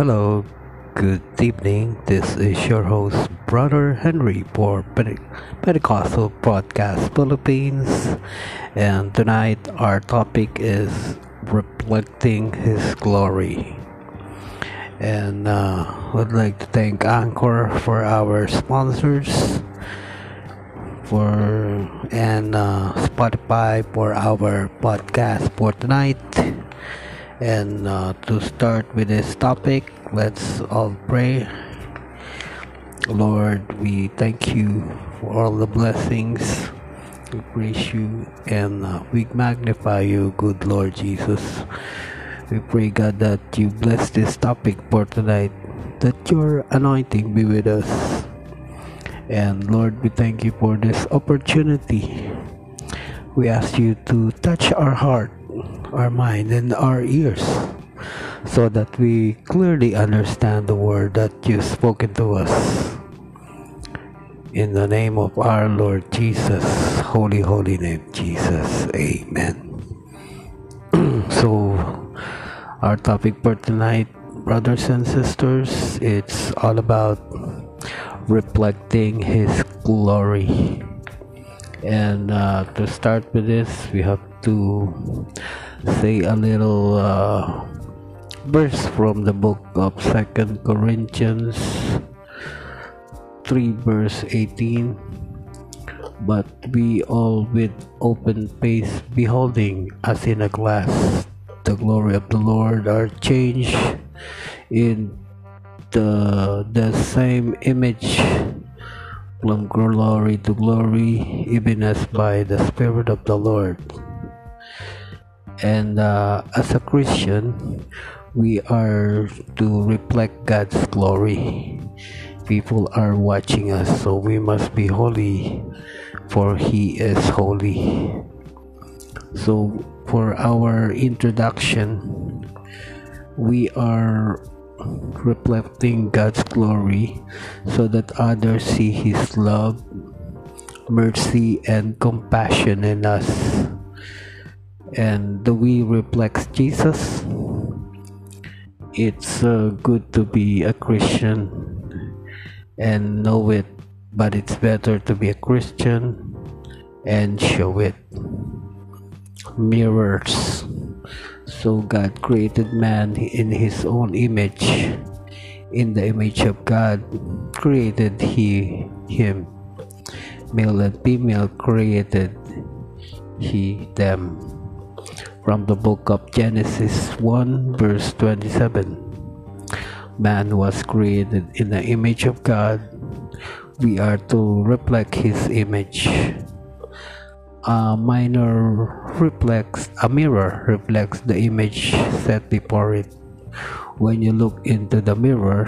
Hello, good evening. This is your host, Brother Henry, for Pentecostal Broadcast Philippines. And tonight, our topic is reflecting His glory. And uh, would like to thank Anchor for our sponsors, for and uh, Spotify for our podcast for tonight. And uh, to start with this topic, let's all pray. Lord, we thank you for all the blessings. We praise you and uh, we magnify you, good Lord Jesus. We pray, God, that you bless this topic for tonight, that your anointing be with us. And Lord, we thank you for this opportunity. We ask you to touch our heart our mind and our ears so that we clearly understand the word that you've spoken to us. In the name of our Lord Jesus, holy, holy name, Jesus, amen. so, our topic for tonight, brothers and sisters, it's all about reflecting His glory. And uh, to start with this, we have to say a little uh, verse from the book of Second Corinthians 3 verse 18 but we all with open face beholding as in a glass the glory of the Lord are changed in the, the same image. From glory to glory even as by the Spirit of the Lord and uh, as a Christian, we are to reflect God's glory. People are watching us, so we must be holy, for He is holy. So, for our introduction, we are reflecting God's glory so that others see His love, mercy, and compassion in us and do we reflect Jesus? It's uh, good to be a Christian and know it, but it's better to be a Christian and show it. Mirrors. So God created man in his own image. In the image of God created he him. Male and female created he them from the book of Genesis 1, verse 27. Man was created in the image of God. We are to reflect his image. A minor reflects, a mirror reflects the image set before it. When you look into the mirror,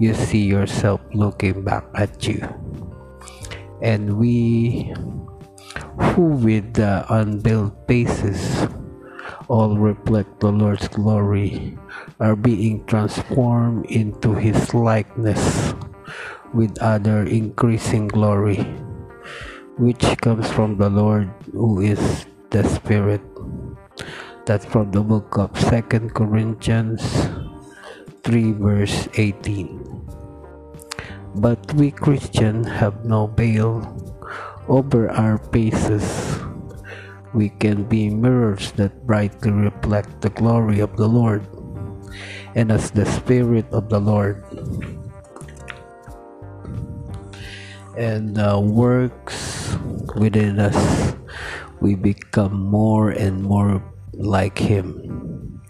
you see yourself looking back at you. And we who with the unveiled faces all reflect the Lord's glory, are being transformed into His likeness with other increasing glory, which comes from the Lord who is the Spirit. That's from the book of Second Corinthians 3 verse 18. But we Christians have no veil over our faces we can be mirrors that brightly reflect the glory of the Lord and as the Spirit of the Lord and uh, works within us, we become more and more like Him.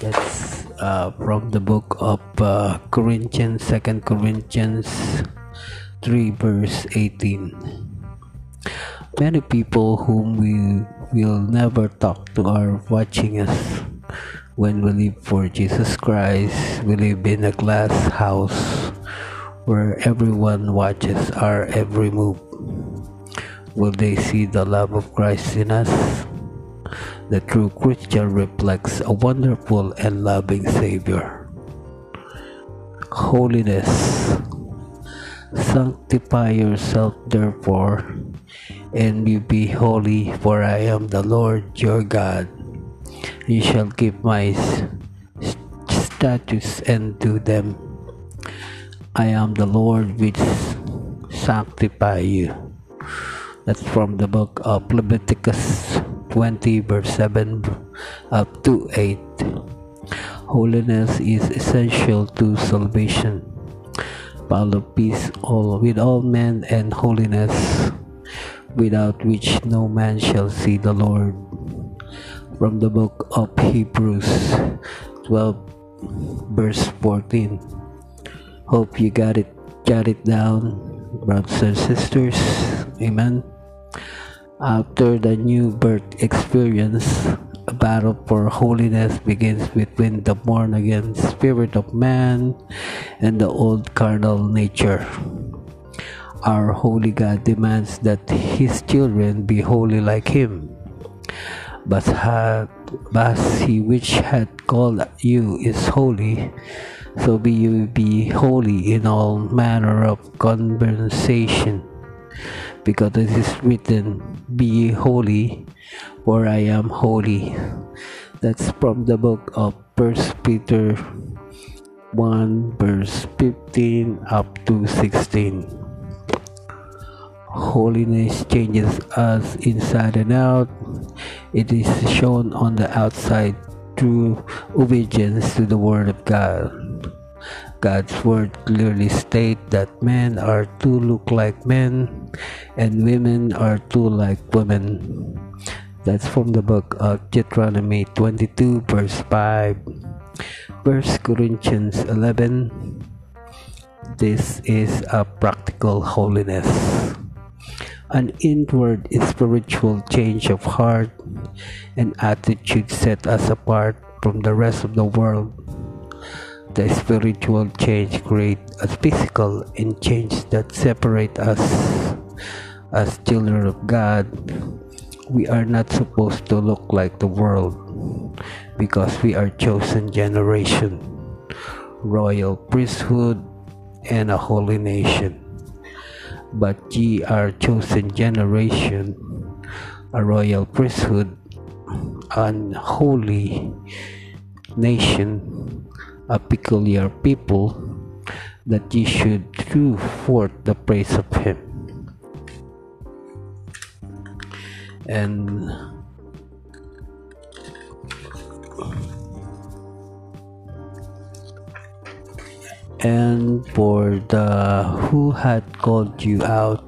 That's uh, from the book of uh, Corinthians, Second Corinthians 3, verse 18. Many people whom we will never talk to are watching us. When we live for Jesus Christ, we live in a glass house where everyone watches our every move. Will they see the love of Christ in us? The true Christian reflects a wonderful and loving Savior. Holiness. Sanctify yourself, therefore, and you be holy, for I am the Lord your God. You shall keep my statutes and do them. I am the Lord which sanctify you. That's from the book of Leviticus 20, verse 7 up to 8. Holiness is essential to salvation. Follow peace all with all men and holiness, without which no man shall see the Lord. From the book of Hebrews 12, verse 14. Hope you got it, got it down, brothers and sisters. Amen. After the new birth experience, a battle for holiness begins between the born again spirit of man and the old carnal nature. Our holy God demands that his children be holy like him. But, but he which had called you is holy, so be you be holy in all manner of conversation because it is written, Be holy, for I am holy. That's from the book of First Peter 1 verse 15 up to 16. Holiness changes us inside and out. It is shown on the outside through obedience to the Word of God. God's word clearly state that men are to look like men and women are to like women. That's from the book of Deuteronomy 22 verse 5. 1 Corinthians 11 This is a practical holiness. An inward spiritual change of heart and attitude set us apart from the rest of the world the spiritual change creates a physical and change that separate us as children of God. We are not supposed to look like the world because we are chosen generation, royal priesthood, and a holy nation. But ye are chosen generation, a royal priesthood, an holy nation, a peculiar people, that ye should shew forth the praise of him. And and for the who had called you out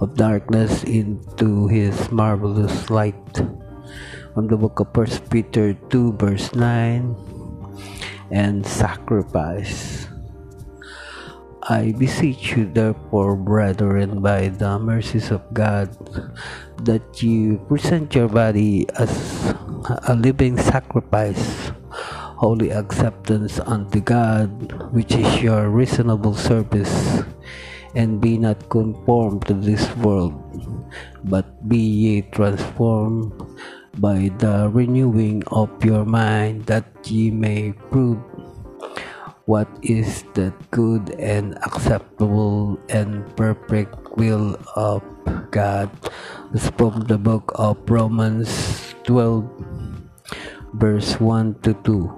of darkness into his marvelous light from the book of first peter 2 verse 9 and sacrifice. I beseech you, therefore, brethren, by the mercies of God, that you present your body as a living sacrifice, holy acceptance unto God, which is your reasonable service. And be not conformed to this world, but be ye transformed by the renewing of your mind that ye may prove what is the good and acceptable and perfect will of God. It's from the book of Romans 12, verse 1 to 2.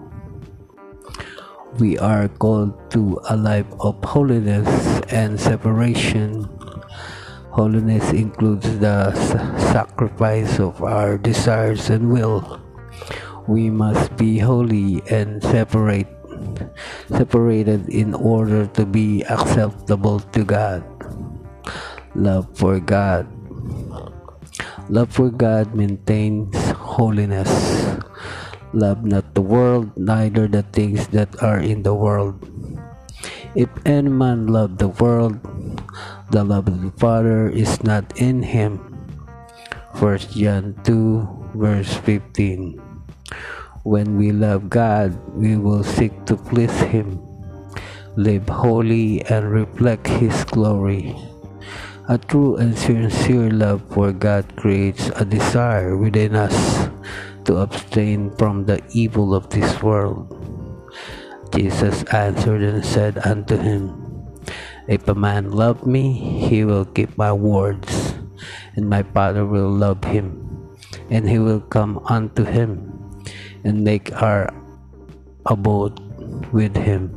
We are called to a life of holiness and separation Holiness includes the sacrifice of our desires and will. We must be holy and separate, separated in order to be acceptable to God. Love for God. Love for God maintains holiness. Love not the world, neither the things that are in the world. If any man love the world, the love of the Father is not in him. 1 John 2 verse 15 When we love God, we will seek to please Him, live holy, and reflect His glory. A true and sincere love for God creates a desire within us to abstain from the evil of this world. Jesus answered and said unto him, If a man love me, he will keep my words, and my Father will love him, and he will come unto him, and make our abode with him.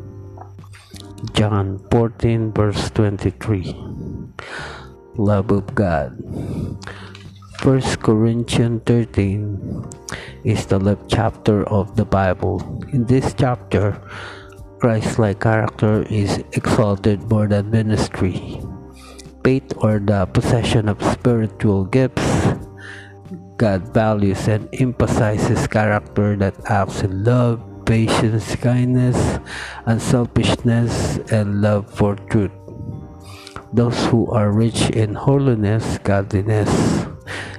John 14, verse 23. Love of God. 1 Corinthians 13 is the love chapter of the Bible. In this chapter, Christ like character is exalted more than ministry. Faith or the possession of spiritual gifts God values and emphasizes character that acts in love, patience, kindness, unselfishness, and love for truth. Those who are rich in holiness, godliness,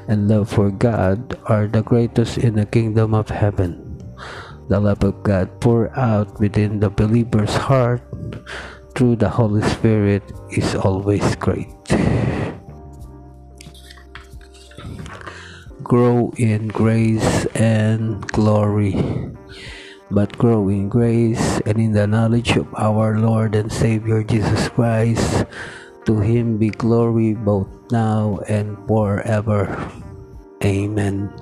and love for God are the greatest in the kingdom of heaven. The love of God poured out within the believer's heart through the Holy Spirit is always great. Grow in grace and glory, but grow in grace and in the knowledge of our Lord and Savior Jesus Christ. To him be glory both now and forever. Amen.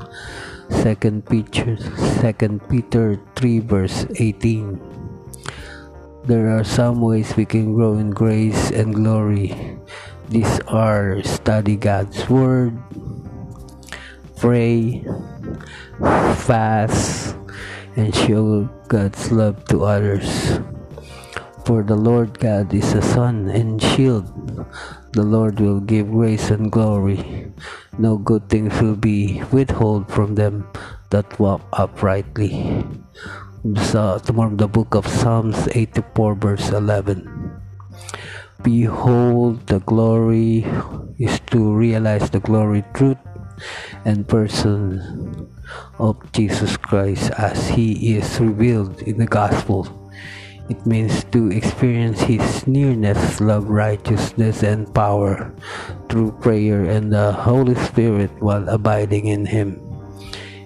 Second Peter, Second Peter 3 verse 18. There are some ways we can grow in grace and glory. These are study God's Word, pray, fast, and show God's love to others. For the Lord God is a sun and shield. The Lord will give grace and glory. No good things will be withheld from them that walk uprightly. Sa from the book of Psalms 84 verse 11. Behold, the glory is to realize the glory, truth, and person of Jesus Christ as he is revealed in the gospel. It means to experience His nearness, love, righteousness, and power through prayer and the Holy Spirit while abiding in Him.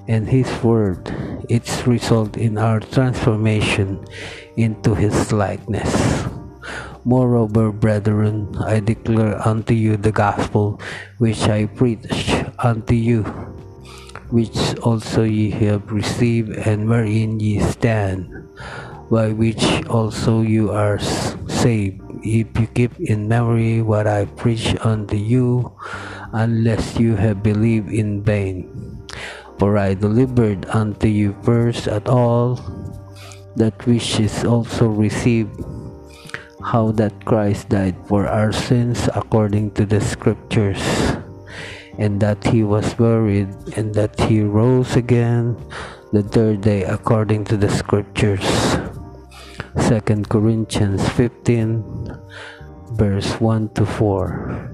And His Word, its result in our transformation into His likeness. Moreover, brethren, I declare unto you the gospel which I preach unto you, which also ye have received, and wherein ye stand by which also you are saved, if you keep in memory what I preach unto you, unless you have believed in vain. For I delivered unto you first at all that which is also received, how that Christ died for our sins according to the Scriptures, and that he was buried, and that he rose again the third day according to the Scriptures 2 Corinthians 15 verse 1 to 4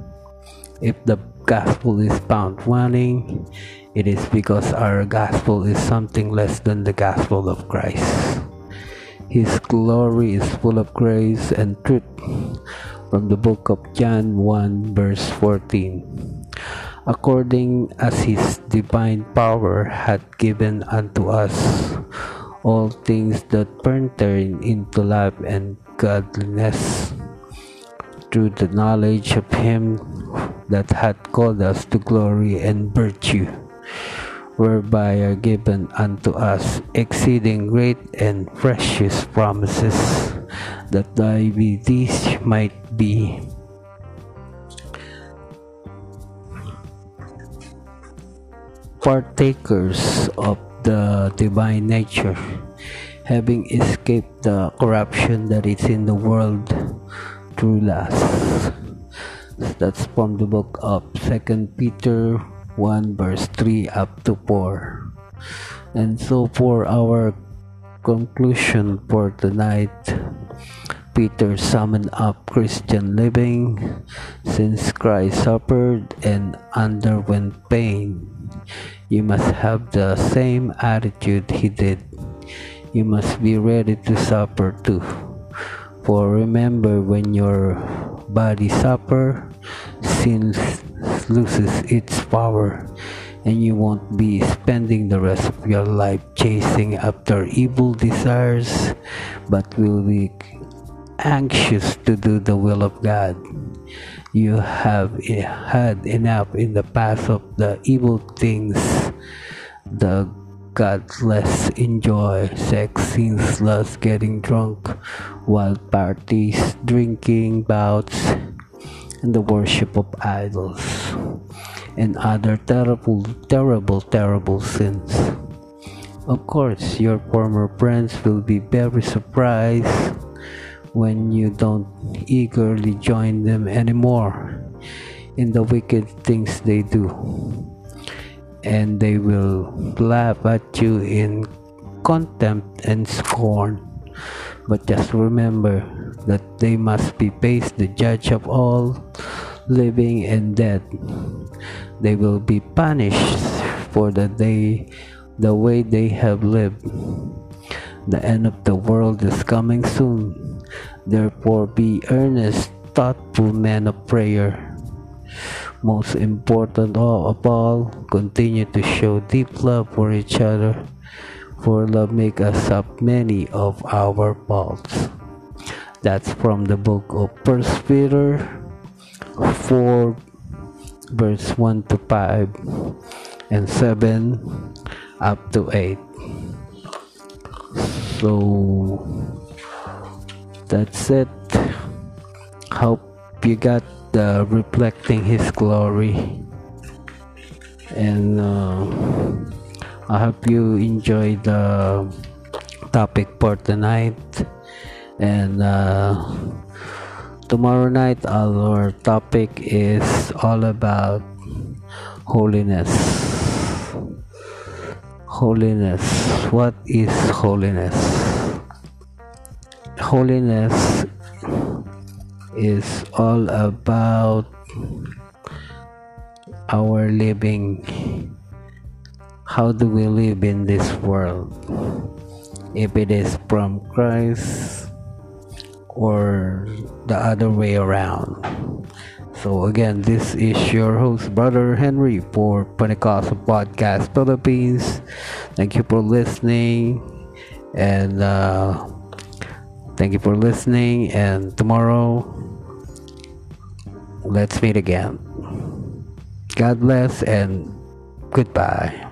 If the gospel is found wanting, it is because our gospel is something less than the gospel of Christ. His glory is full of grace and truth. From the book of John 1 verse 14. According as his divine power hath given unto us all things that pertain into life and godliness through the knowledge of him that hath called us to glory and virtue whereby are given unto us exceeding great and precious promises that by these might be. Partakers of the divine nature, having escaped the corruption that is in the world through lust. That's from the book of Second Peter 1 verse 3 up to 4. And so for our conclusion for tonight, Peter summoned up Christian living since Christ suffered and underwent pain you must have the same attitude he did. You must be ready to suffer too. For remember, when your body suffers, sin loses its power, and you won't be spending the rest of your life chasing after evil desires, but will be anxious to do the will of God. You have had enough in the past of the evil things. The godless enjoy sex scenes less getting drunk, wild parties, drinking bouts, and the worship of idols, and other terrible, terrible, terrible sins. Of course, your former friends will be very surprised when you don't eagerly join them anymore in the wicked things they do. And they will laugh at you in contempt and scorn. But just remember that they must be faced the judge of all living and dead. They will be punished for the day the way they have lived. The end of the world is coming soon. Therefore, be earnest, thoughtful men of prayer. Most important of all, continue to show deep love for each other, for love makes us up many of our faults. That's from the book of First Peter 4, verse 1 to 5 and 7 up to 8 so that's it hope you got the reflecting his glory and uh, i hope you enjoy the topic for tonight and uh, tomorrow night our topic is all about holiness Holiness. What is holiness? Holiness is all about our living. How do we live in this world? If it is from Christ or the other way around. So again, this is your host, Brother Henry, for Pentecostal Podcast Philippines. Thank you for listening, and uh, thank you for listening. And tomorrow, let's meet again. God bless and goodbye.